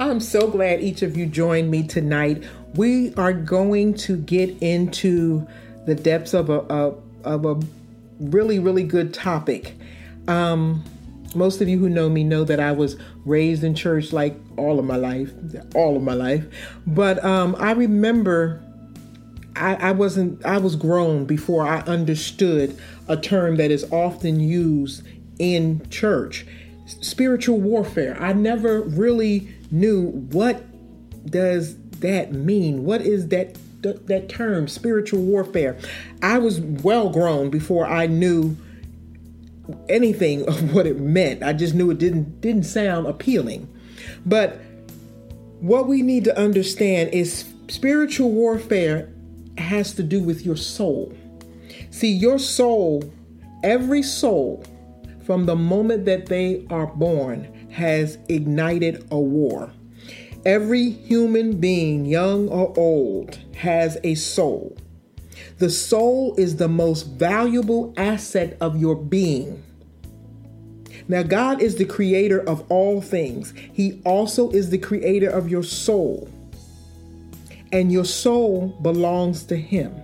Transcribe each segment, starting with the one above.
I'm so glad each of you joined me tonight. We are going to get into the depths of a, a of a really really good topic. Um, most of you who know me know that I was raised in church like all of my life, all of my life. But um, I remember I, I wasn't I was grown before I understood a term that is often used in church spiritual warfare i never really knew what does that mean? What is that that term spiritual warfare? I was well grown before i knew anything of what it meant. I just knew it didn't didn't sound appealing. But what we need to understand is spiritual warfare has to do with your soul. See, your soul, every soul, from the moment that they are born, has ignited a war. Every human being, young or old, has a soul. The soul is the most valuable asset of your being. Now, God is the creator of all things, He also is the creator of your soul and your soul belongs to Him.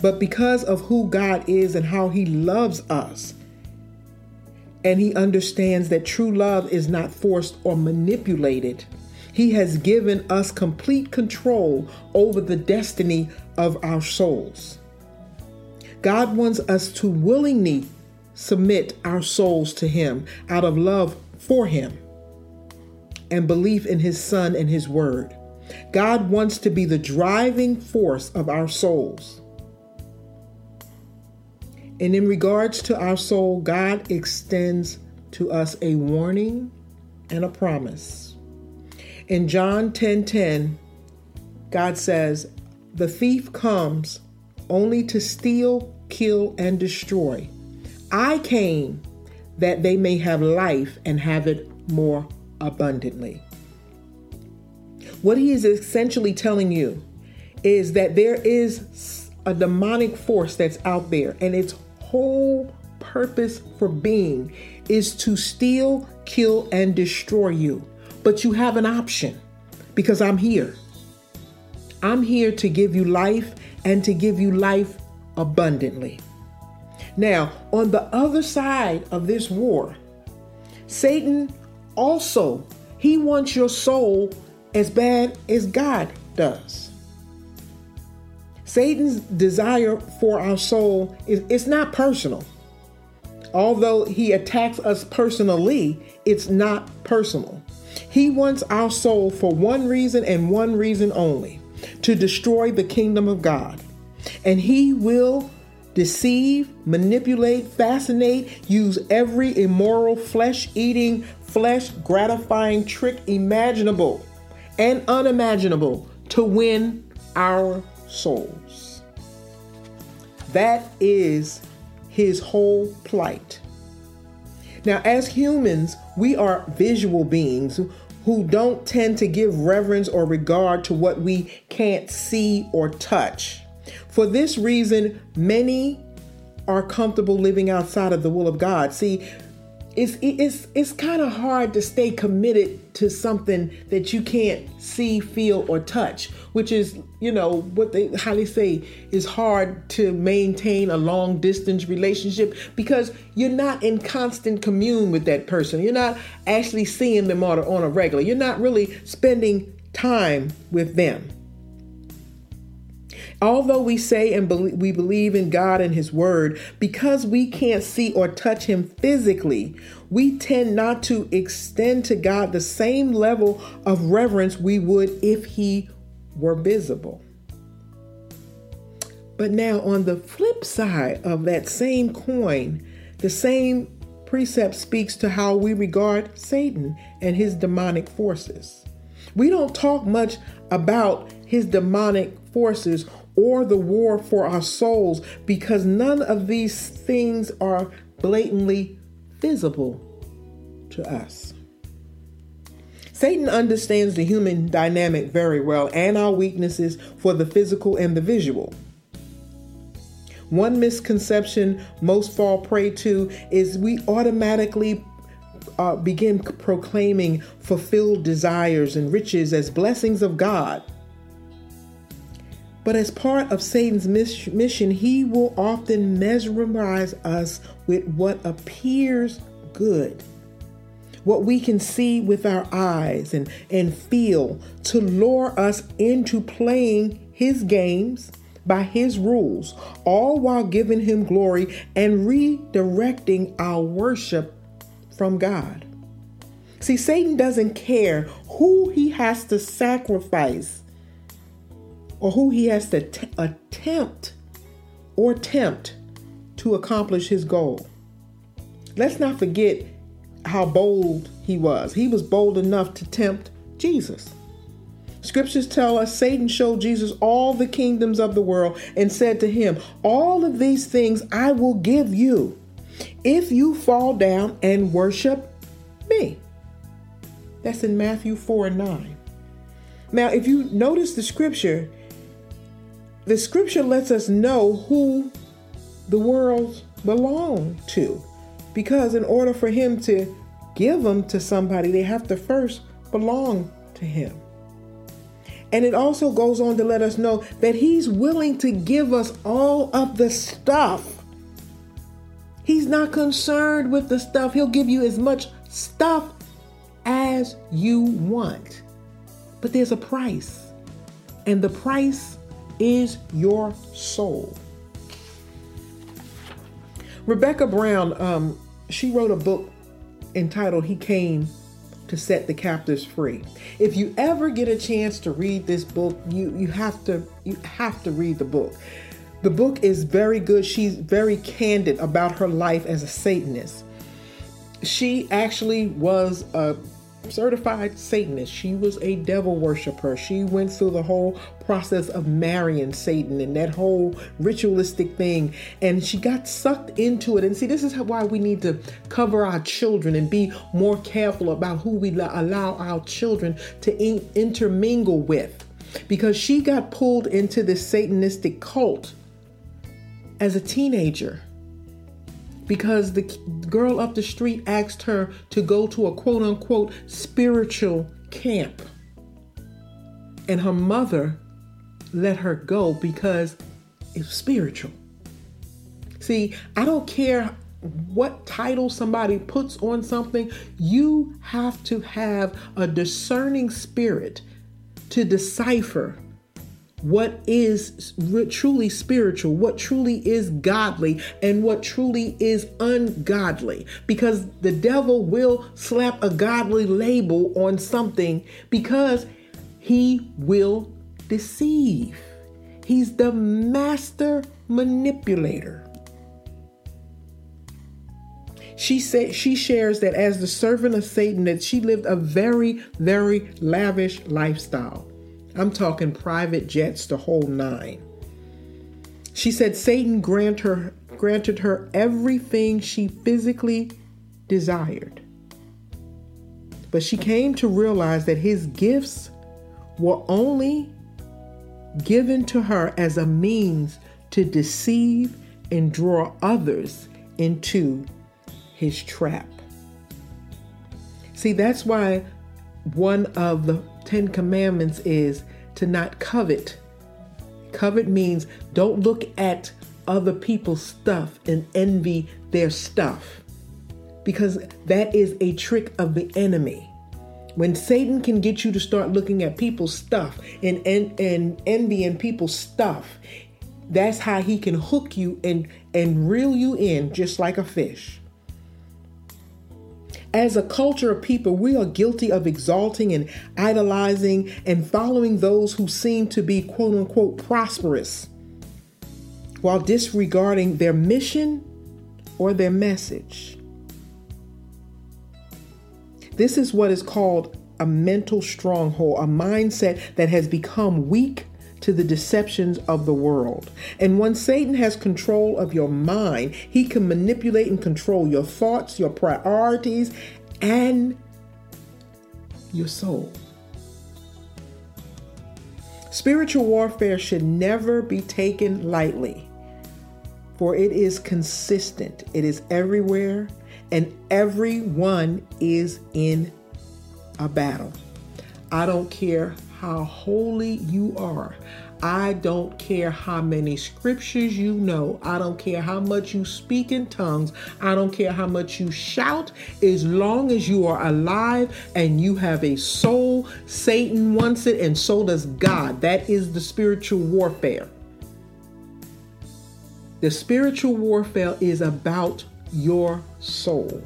But because of who God is and how He loves us, and He understands that true love is not forced or manipulated, He has given us complete control over the destiny of our souls. God wants us to willingly submit our souls to Him out of love for Him and belief in His Son and His Word. God wants to be the driving force of our souls. And in regards to our soul, God extends to us a warning and a promise. In John 10:10, 10, 10, God says, "The thief comes only to steal, kill and destroy. I came that they may have life and have it more abundantly." What he is essentially telling you is that there is a demonic force that's out there, and its whole purpose for being is to steal, kill, and destroy you. But you have an option because I'm here. I'm here to give you life and to give you life abundantly. Now, on the other side of this war, Satan also he wants your soul as bad as God does. Satan's desire for our soul is it's not personal. Although he attacks us personally, it's not personal. He wants our soul for one reason and one reason only to destroy the kingdom of God. And he will deceive, manipulate, fascinate, use every immoral, flesh eating, flesh gratifying trick imaginable and unimaginable to win our souls. That is his whole plight. Now, as humans, we are visual beings who don't tend to give reverence or regard to what we can't see or touch. For this reason, many are comfortable living outside of the will of God. See, it's it's it's kind of hard to stay committed to something that you can't see, feel, or touch, which is you know what they how they say is hard to maintain a long distance relationship because you're not in constant commune with that person. You're not actually seeing them on a, on a regular. You're not really spending time with them. Although we say and we believe in God and His Word, because we can't see or touch Him physically, we tend not to extend to God the same level of reverence we would if He were visible. But now, on the flip side of that same coin, the same precept speaks to how we regard Satan and his demonic forces. We don't talk much about his demonic forces or the war for our souls because none of these things are blatantly visible to us. Satan understands the human dynamic very well and our weaknesses for the physical and the visual. One misconception most fall prey to is we automatically uh, begin proclaiming fulfilled desires and riches as blessings of God. But as part of Satan's mission, he will often mesmerize us with what appears good, what we can see with our eyes and, and feel, to lure us into playing his games by his rules, all while giving him glory and redirecting our worship from God. See, Satan doesn't care who he has to sacrifice or who he has to t- attempt or tempt to accomplish his goal. Let's not forget how bold he was. He was bold enough to tempt Jesus. Scriptures tell us Satan showed Jesus all the kingdoms of the world and said to him, All of these things I will give you if you fall down and worship me. That's in Matthew 4 and 9. Now, if you notice the scripture, the scripture lets us know who the world belong to. Because in order for him to give them to somebody, they have to first belong to him. And it also goes on to let us know that He's willing to give us all of the stuff. He's not concerned with the stuff. He'll give you as much stuff as you want. But there's a price, and the price is your soul. Rebecca Brown, um, she wrote a book entitled He Came to set the captives free. If you ever get a chance to read this book, you you have to you have to read the book. The book is very good. She's very candid about her life as a Satanist. She actually was a certified Satanist. She was a devil worshiper. She went through the whole process of marrying Satan and that whole ritualistic thing. And she got sucked into it. And see, this is why we need to cover our children and be more careful about who we allow our children to in- intermingle with. Because she got pulled into this Satanistic cult as a teenager because the girl up the street asked her to go to a quote unquote spiritual camp. And her mother let her go because it's spiritual. See, I don't care what title somebody puts on something, you have to have a discerning spirit to decipher what is truly spiritual, what truly is godly, and what truly is ungodly. Because the devil will slap a godly label on something because he will deceive. He's the master manipulator. She said she shares that as the servant of Satan that she lived a very very lavish lifestyle. I'm talking private jets, the whole nine. She said Satan grant her, granted her everything she physically desired. But she came to realize that his gifts were only given to her as a means to deceive and draw others into his trap. See, that's why one of the Ten Commandments is to not covet. Covet means don't look at other people's stuff and envy their stuff because that is a trick of the enemy. When Satan can get you to start looking at people's stuff and, and, and envying people's stuff, that's how he can hook you and, and reel you in just like a fish. As a culture of people, we are guilty of exalting and idolizing and following those who seem to be quote unquote prosperous while disregarding their mission or their message. This is what is called a mental stronghold, a mindset that has become weak to the deceptions of the world. And when Satan has control of your mind, he can manipulate and control your thoughts, your priorities, and your soul. Spiritual warfare should never be taken lightly, for it is consistent, it is everywhere, and everyone is in a battle. I don't care how holy you are. I don't care how many scriptures you know. I don't care how much you speak in tongues. I don't care how much you shout. As long as you are alive and you have a soul, Satan wants it, and so does God. That is the spiritual warfare. The spiritual warfare is about your soul.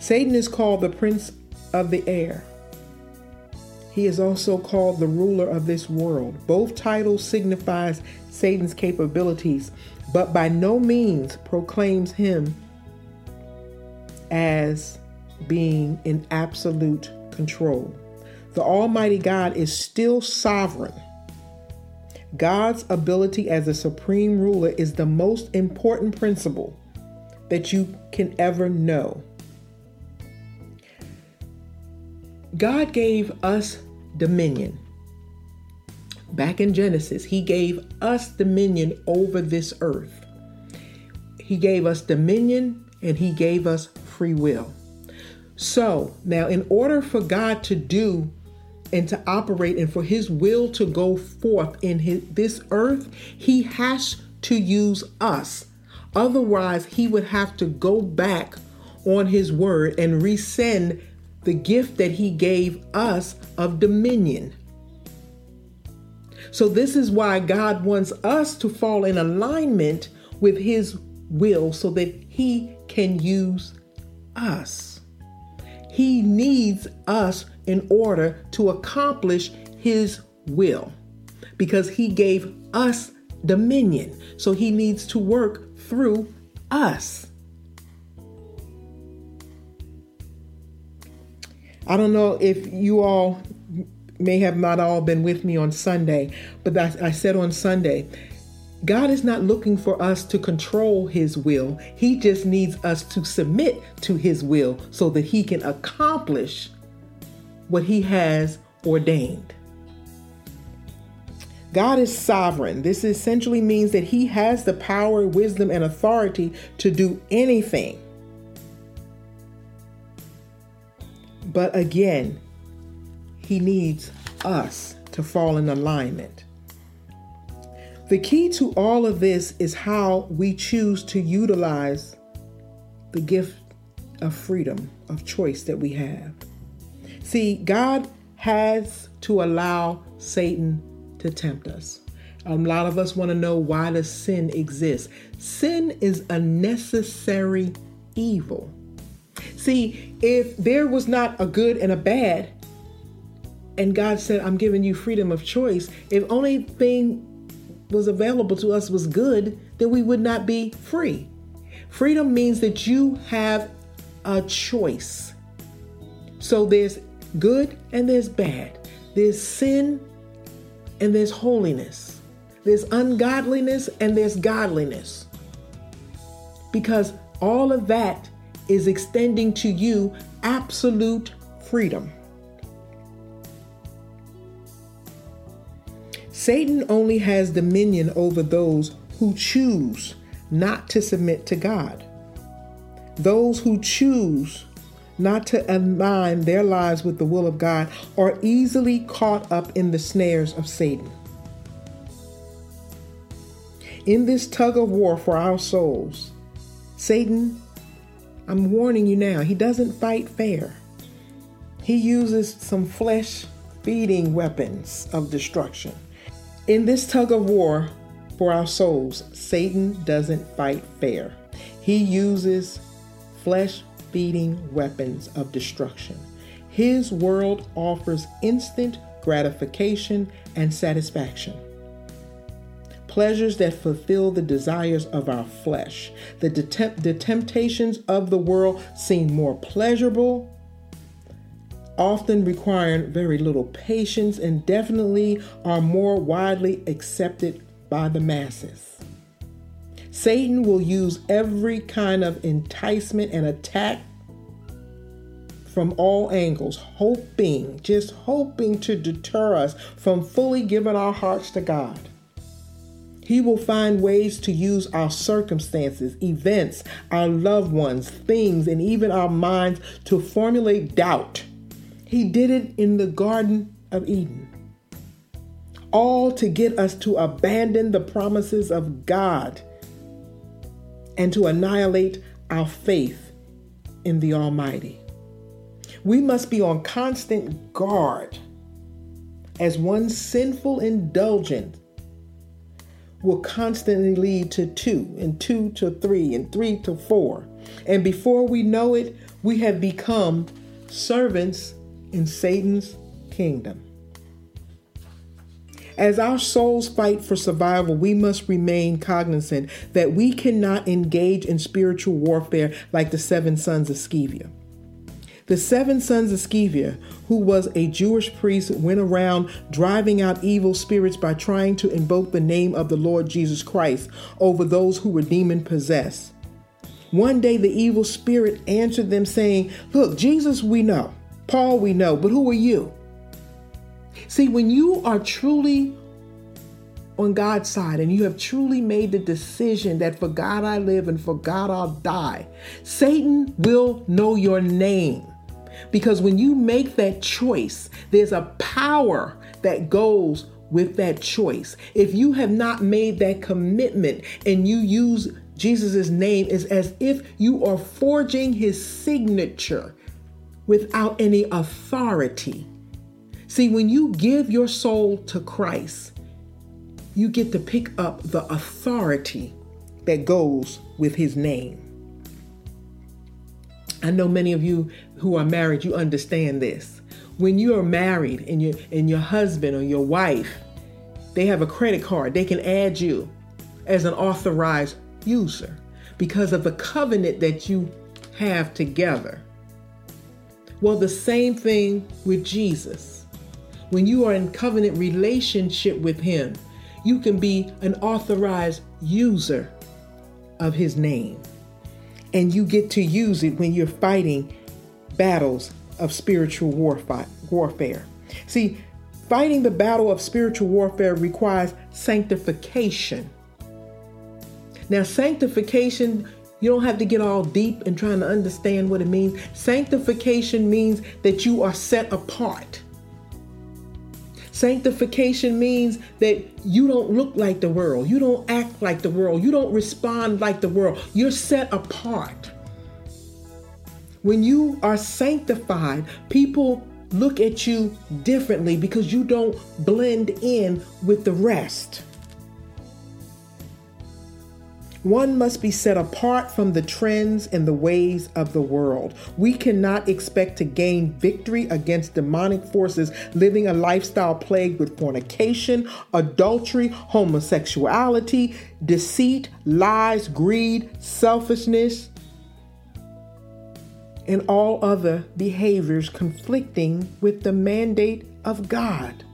Satan is called the prince of the air. He is also called the ruler of this world. Both titles signifies Satan's capabilities, but by no means proclaims him as being in absolute control. The Almighty God is still sovereign. God's ability as a supreme ruler is the most important principle that you can ever know. God gave us dominion. Back in Genesis, He gave us dominion over this earth. He gave us dominion and He gave us free will. So, now in order for God to do and to operate and for His will to go forth in his, this earth, He has to use us. Otherwise, He would have to go back on His word and resend the gift that he gave us of dominion. So, this is why God wants us to fall in alignment with his will so that he can use us. He needs us in order to accomplish his will because he gave us dominion. So, he needs to work through us. I don't know if you all may have not all been with me on Sunday, but I, said on Sunday, God is not looking for us to control His will. He just needs us to submit to His will so that He can accomplish what He has ordained. God is sovereign. This essentially means that He has the power, wisdom, and authority to do anything But again, he needs us to fall in alignment. The key to all of this is how we choose to utilize the gift of freedom, of choice that we have. See, God has to allow Satan to tempt us. Um, a lot of us want to know why does sin exist? Sin is a necessary evil. See, if there was not a good and a bad, and God said, I'm giving you freedom of choice, if only thing was available to us was good, then we would not be free. Freedom means that you have a choice. So there's good and there's bad. There's sin and there's holiness. There's ungodliness and there's godliness. Because all of that is extending to you absolute freedom. Satan only has dominion over those who choose not to submit to God. Those who choose not to align their lives with the will of God are easily caught up in the snares of Satan. In this tug of war for our souls, Satan I'm warning you now, he doesn't fight fair. He uses some flesh feeding weapons of destruction. In this tug of war for our souls, Satan doesn't fight fair. He uses flesh feeding weapons of destruction. His world offers instant gratification and satisfaction pleasures that fulfill the desires of our flesh. The, the temptations of the world seem more pleasurable, often requiring very little patience, and definitely are more widely accepted by the masses. Satan will use every kind of enticement and attack from all angles, hoping, just hoping to deter us from fully giving our hearts to God. He will find ways to use our circumstances, events, our loved ones, things, and even our minds to formulate doubt. He did it in the Garden of Eden. All to get us to abandon the promises of God and to annihilate our faith in the Almighty. We must be on constant guard as one sinful indulgence will constantly lead to two, and two to three, and three to four. And before we know it, we have become servants in Satan's kingdom. As our souls fight for survival, we must remain cognizant that we cannot engage in spiritual warfare like the seven sons of Sceva. The seven sons of Sceva, who was a Jewish priest, went around driving out evil spirits by trying to invoke the name of the Lord Jesus Christ over those who were demon possessed. One day the evil spirit answered them, saying, Look, Jesus we know, Paul we know, but who are you? See, when you are truly on God's side and you have truly made the decision that for God I live and for God I'll die, Satan will know your name. Because when you make that choice, there's a power that goes with that choice. If you have not made that commitment and you use Jesus' name, is as if you are forging his signature without any authority. See, when you give your soul to Christ, you get to pick up the authority that goes with his name. I know many of you who are married, you understand this. When you are married and your and your husband or your wife, they have a credit card, they can add you as an authorized user because of the covenant that you have together. Well, the same thing with Jesus. When you are in covenant relationship with him, you can be an authorized user of his name and you get to use it when you're fighting battles of spiritual warfare. See, fighting the battle of spiritual warfare requires sanctification. Now, sanctification, you don't have to get all deep and trying to understand what it means. Sanctification means that you are set apart. Sanctification means that you don't look like the world, you don't act like the world, you don't respond like the world. You're set apart. When you are sanctified, people look at you differently because you don't blend in with the rest. One must be set apart from the trends and the ways of the world. We cannot expect to gain victory against demonic forces living a lifestyle plagued with fornication, adultery, homosexuality, deceit, lies, greed, selfishness, and all other behaviors conflicting with the mandate of God.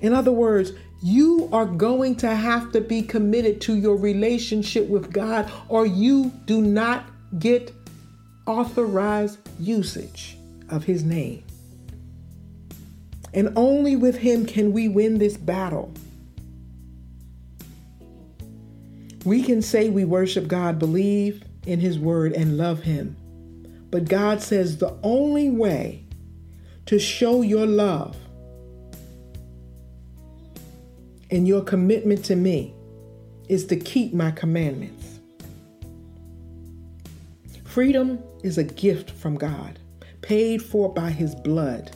In other words, you are going to have to be committed to your relationship with God, or you do not get authorized usage of His name. And only with Him can we win this battle. We can say we worship God, believe in His word, and love Him. But God says the only way to show your love and your commitment to me is to keep my commandments. Freedom is a gift from God, paid for by his blood.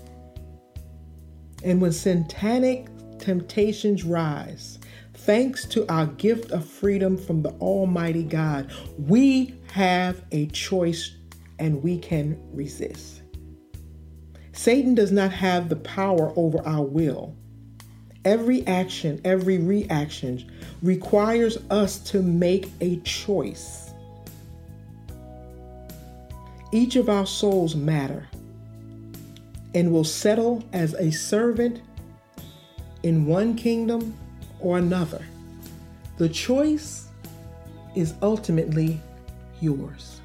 And when satanic temptations rise, thanks to our gift of freedom from the Almighty God, we have a choice and we can resist. Satan does not have the power over our will Every action, every reaction requires us to make a choice. Each of our souls matter and will settle as a servant in one kingdom or another. The choice is ultimately yours.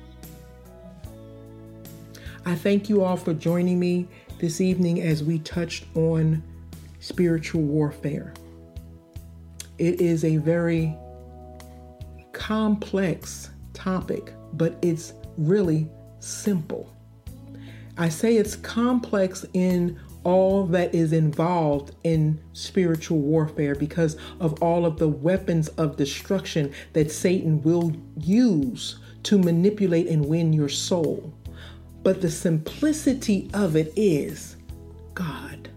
I thank you all for joining me this evening as we touched on spiritual warfare. It is a very complex topic, but it's really simple. I say it's complex in all that is involved in spiritual warfare because of all of the weapons of destruction that Satan will use to manipulate and win your soul. But the simplicity of it is God.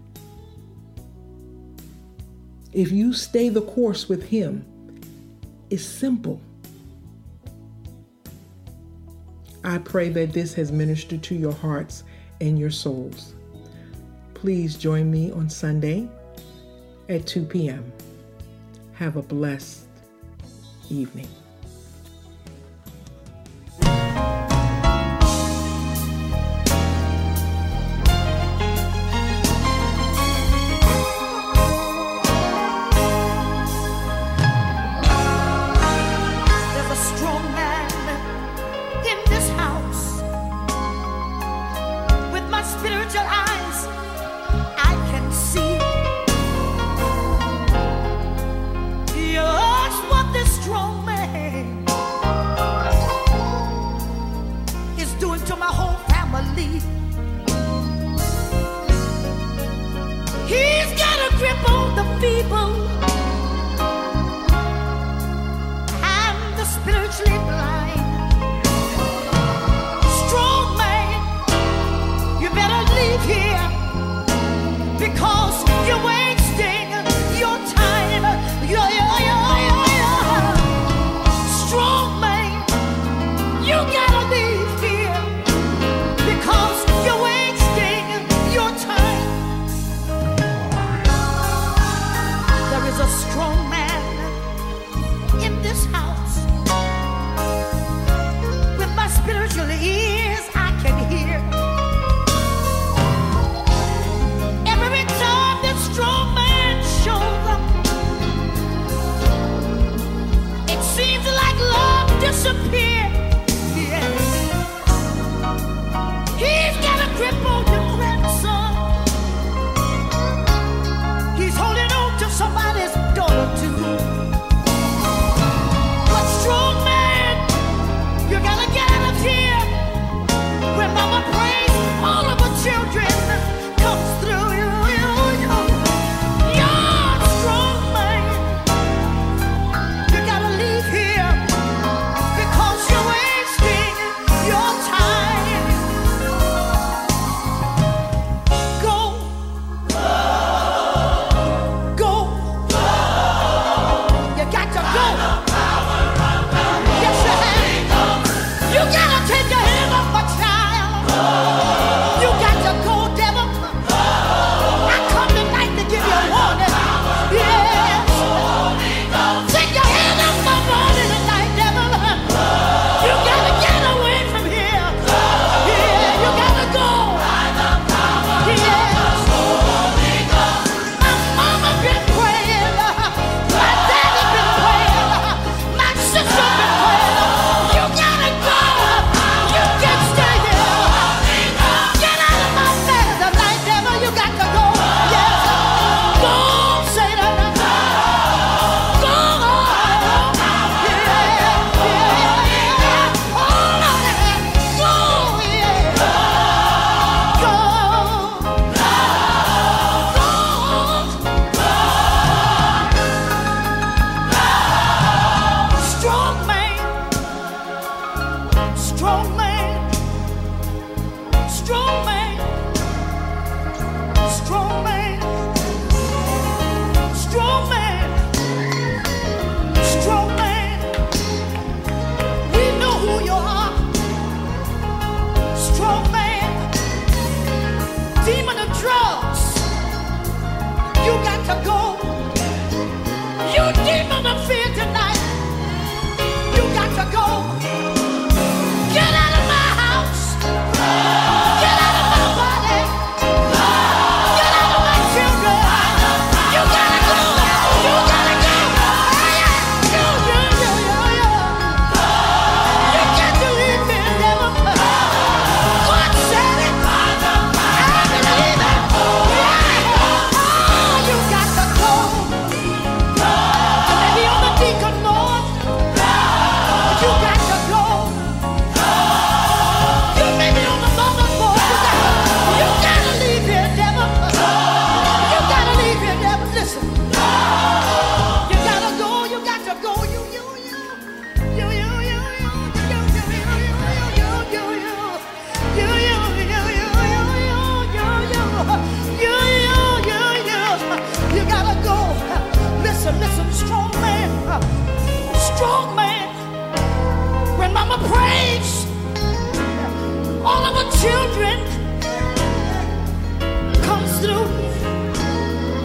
If you stay the course with Him, it's simple. I pray that this has ministered to your hearts and your souls. Please join me on Sunday at 2 p.m. Have a blessed evening. crippled.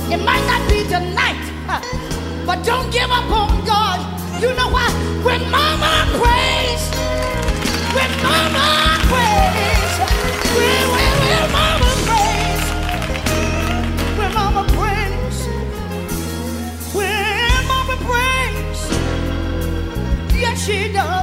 It might not be tonight, but don't give up on God. You know why? When mama prays, when mama prays, when, when, when mama prays, when mama prays, when mama prays, yes, she does.